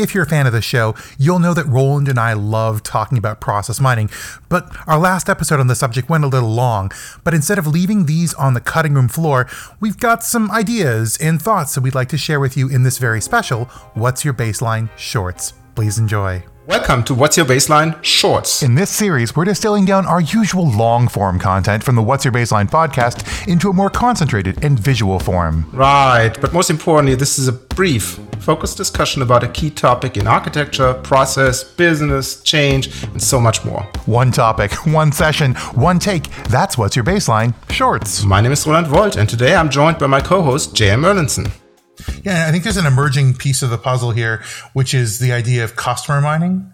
If you're a fan of the show, you'll know that Roland and I love talking about process mining, but our last episode on the subject went a little long. But instead of leaving these on the cutting room floor, we've got some ideas and thoughts that we'd like to share with you in this very special What's Your Baseline Shorts. Please enjoy. Welcome to What's Your Baseline Shorts. In this series, we're distilling down our usual long form content from the What's Your Baseline podcast into a more concentrated and visual form. Right, but most importantly, this is a brief, focused discussion about a key topic in architecture, process, business, change, and so much more. One topic, one session, one take. That's What's Your Baseline Shorts. My name is Roland Woldt, and today I'm joined by my co host, J.M. Erlendson. Yeah, I think there's an emerging piece of the puzzle here, which is the idea of customer mining.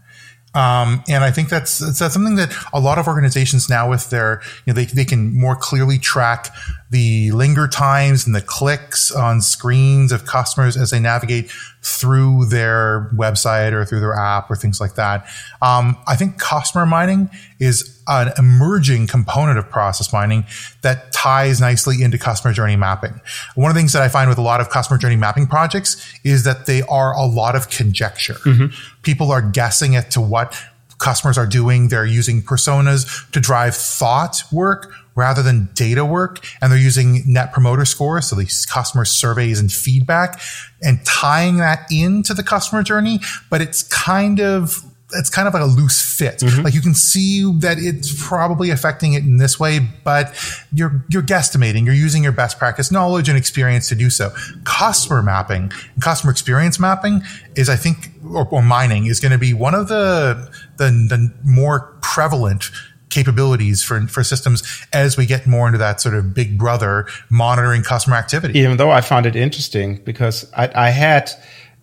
Um, and I think that's, that's something that a lot of organizations now with their, you know, they, they can more clearly track the linger times and the clicks on screens of customers as they navigate through their website or through their app or things like that. Um, I think customer mining is an emerging component of process mining that ties nicely into customer journey mapping. One of the things that I find with a lot of customer journey mapping projects is that they are a lot of conjecture. Mm-hmm. People are guessing at to what customers are doing. They're using personas to drive thought work rather than data work. And they're using net promoter scores. So these customer surveys and feedback and tying that into the customer journey. But it's kind of it's kind of like a loose fit. Mm-hmm. Like you can see that it's probably affecting it in this way, but you're you're guesstimating. You're using your best practice knowledge and experience to do so. Customer mapping and customer experience mapping is, I think, or, or mining is going to be one of the, the the more prevalent capabilities for, for systems as we get more into that sort of big brother monitoring customer activity. Even though I found it interesting because I, I had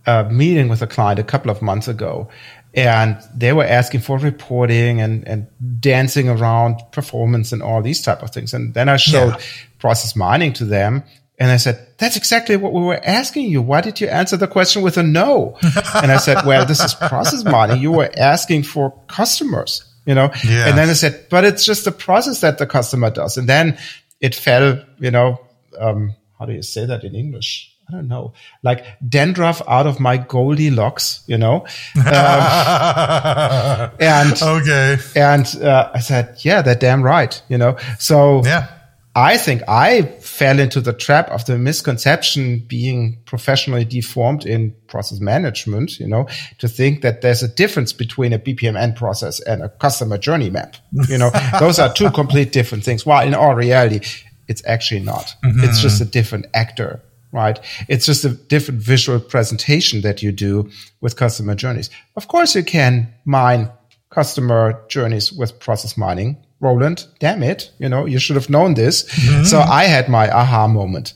a meeting with a client a couple of months ago and they were asking for reporting and, and dancing around performance and all these type of things. And then I showed yeah. process mining to them and I said, that's exactly what we were asking you. Why did you answer the question with a no? and I said, well, this is process mining. You were asking for customers, you know? Yeah. And then I said, but it's just the process that the customer does. And then it fell, you know, um, how do you say that in English? I don't know, like dandruff out of my Goldilocks, you know. Um, and okay, and uh, I said, yeah, they're damn right, you know. So yeah. I think I fell into the trap of the misconception being professionally deformed in process management, you know, to think that there's a difference between a BPMN process and a customer journey map. You know, those are two complete different things. While in all reality, it's actually not. Mm-hmm. It's just a different actor right? It's just a different visual presentation that you do with customer journeys. Of course, you can mine customer journeys with process mining. Roland, damn it, you know, you should have known this. Mm-hmm. So I had my aha moment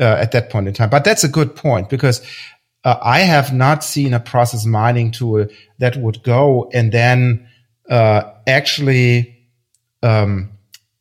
uh, at that point in time. But that's a good point because uh, I have not seen a process mining tool that would go and then uh, actually um,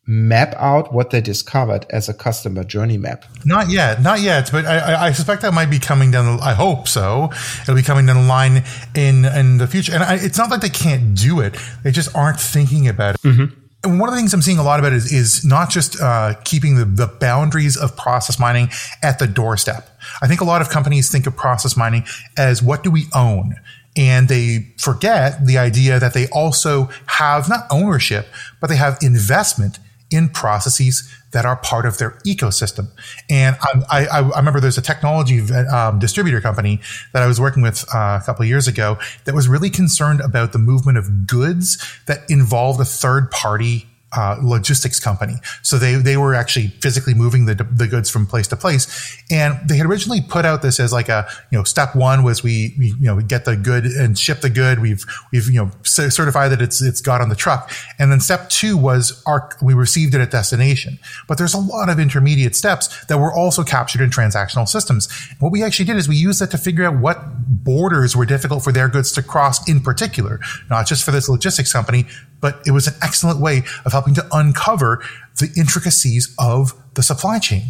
map out what they discovered as a customer journey map? Not yet, not yet, but I, I suspect that might be coming down. The, I hope so. It'll be coming down the line in in the future. And I, it's not like they can't do it; they just aren't thinking about it. Mm-hmm. And one of the things I'm seeing a lot about is, is not just uh, keeping the, the boundaries of process mining at the doorstep. I think a lot of companies think of process mining as what do we own? And they forget the idea that they also have not ownership, but they have investment in processes that are part of their ecosystem. And I, I, I remember there's a technology um, distributor company that I was working with uh, a couple of years ago that was really concerned about the movement of goods that involved a third party uh, logistics company. So they, they were actually physically moving the, the goods from place to place. And they had originally put out this as like a, you know, step one was we, we you know, we get the good and ship the good. We've, we've, you know, certified that it's, it's got on the truck. And then step two was our, we received it at destination. But there's a lot of intermediate steps that were also captured in transactional systems. What we actually did is we used that to figure out what borders were difficult for their goods to cross in particular, not just for this logistics company, but it was an excellent way of helping to uncover the intricacies of the supply chain.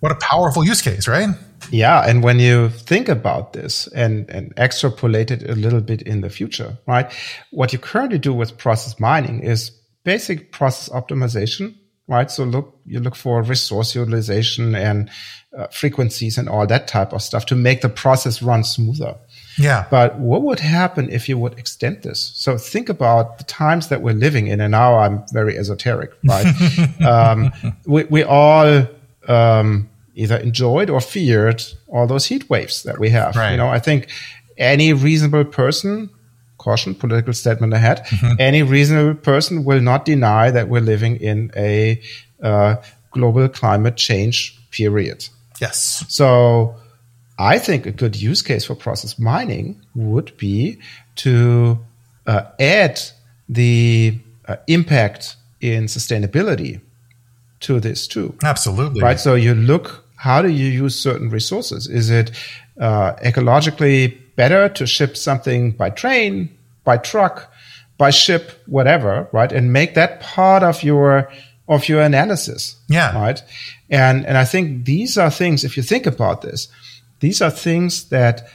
What a powerful use case, right? Yeah, and when you think about this and, and extrapolate it a little bit in the future, right? What you currently do with process mining is basic process optimization, right? So look, you look for resource utilization and uh, frequencies and all that type of stuff to make the process run smoother. Yeah. But what would happen if you would extend this? So think about the times that we're living in. And now I'm very esoteric, right? um, we, we all um, either enjoyed or feared all those heat waves that we have. Right. You know, I think any reasonable person caution political statement ahead mm-hmm. any reasonable person will not deny that we're living in a uh, global climate change period yes so i think a good use case for process mining would be to uh, add the uh, impact in sustainability to this too absolutely right so you look how do you use certain resources is it uh, ecologically better to ship something by train, by truck, by ship, whatever, right? And make that part of your of your analysis. Yeah. Right. And and I think these are things, if you think about this, these are things that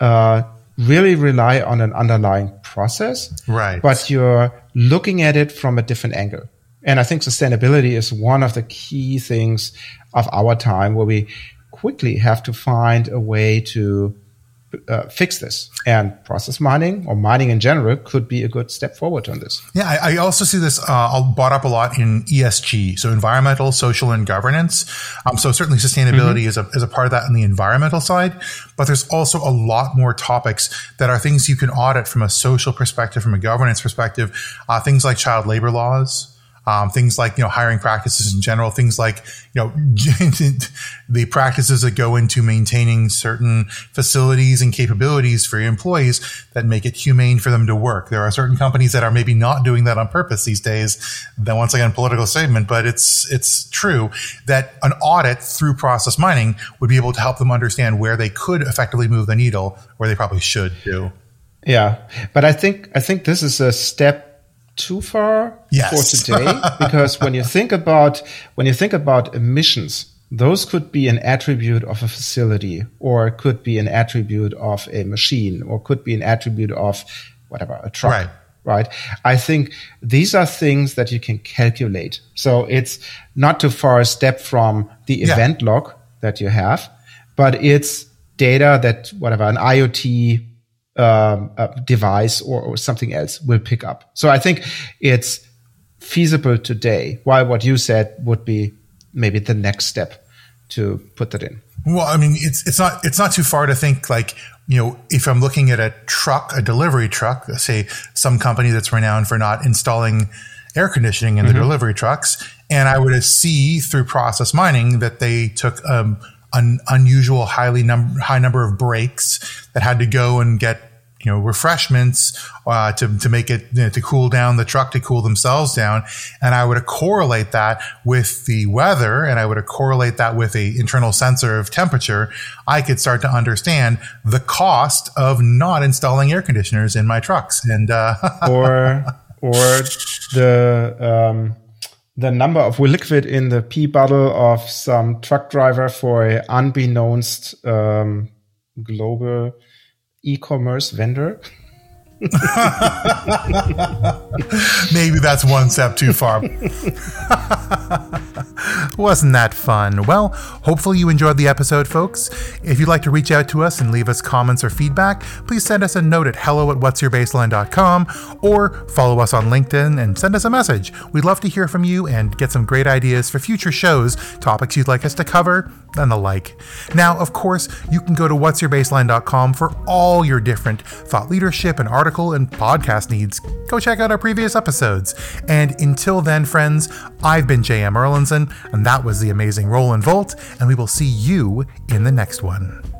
uh, really rely on an underlying process. Right. But you're looking at it from a different angle. And I think sustainability is one of the key things of our time where we quickly have to find a way to uh, fix this. And process mining or mining in general could be a good step forward on this. Yeah, I, I also see this uh, brought up a lot in ESG, so environmental, social, and governance. Um, so certainly sustainability mm-hmm. is a is a part of that in the environmental side, but there's also a lot more topics that are things you can audit from a social perspective, from a governance perspective. Uh, things like child labor laws um, things like you know hiring practices in general, things like you know the practices that go into maintaining certain facilities and capabilities for your employees that make it humane for them to work. There are certain companies that are maybe not doing that on purpose these days. Then once again, political statement, but it's it's true that an audit through process mining would be able to help them understand where they could effectively move the needle, where they probably should do. Yeah, but I think I think this is a step too far yes. for today because when you think about when you think about emissions those could be an attribute of a facility or could be an attribute of a machine or could be an attribute of whatever a truck right right i think these are things that you can calculate so it's not too far a step from the yeah. event log that you have but it's data that whatever an iot um, device or, or, something else will pick up. So I think it's feasible today. While what you said would be maybe the next step to put that in. Well, I mean, it's it's not it's not too far to think like you know if I'm looking at a truck, a delivery truck, say some company that's renowned for not installing air conditioning in mm-hmm. the delivery trucks, and I would see through process mining that they took um, an unusual highly num- high number of breaks that had to go and get you know refreshments uh, to to make it you know, to cool down the truck to cool themselves down, and I would correlate that with the weather, and I would correlate that with a internal sensor of temperature. I could start to understand the cost of not installing air conditioners in my trucks, and uh, or or the um, the number of liquid in the pee bottle of some truck driver for a unbeknownst um, global e-commerce vendor. Maybe that's one step too far. Wasn't that fun? Well, hopefully you enjoyed the episode, folks. If you'd like to reach out to us and leave us comments or feedback, please send us a note at hello at what'syourbaseline.com or follow us on LinkedIn and send us a message. We'd love to hear from you and get some great ideas for future shows, topics you'd like us to cover, and the like. Now, of course, you can go to what'syourbaseline.com for all your different thought leadership and article and podcast needs. Go check out our previous episodes. And until then, friends, I've been J.M. Erlendson, and that was the amazing Roland Woldt, and we will see you in the next one.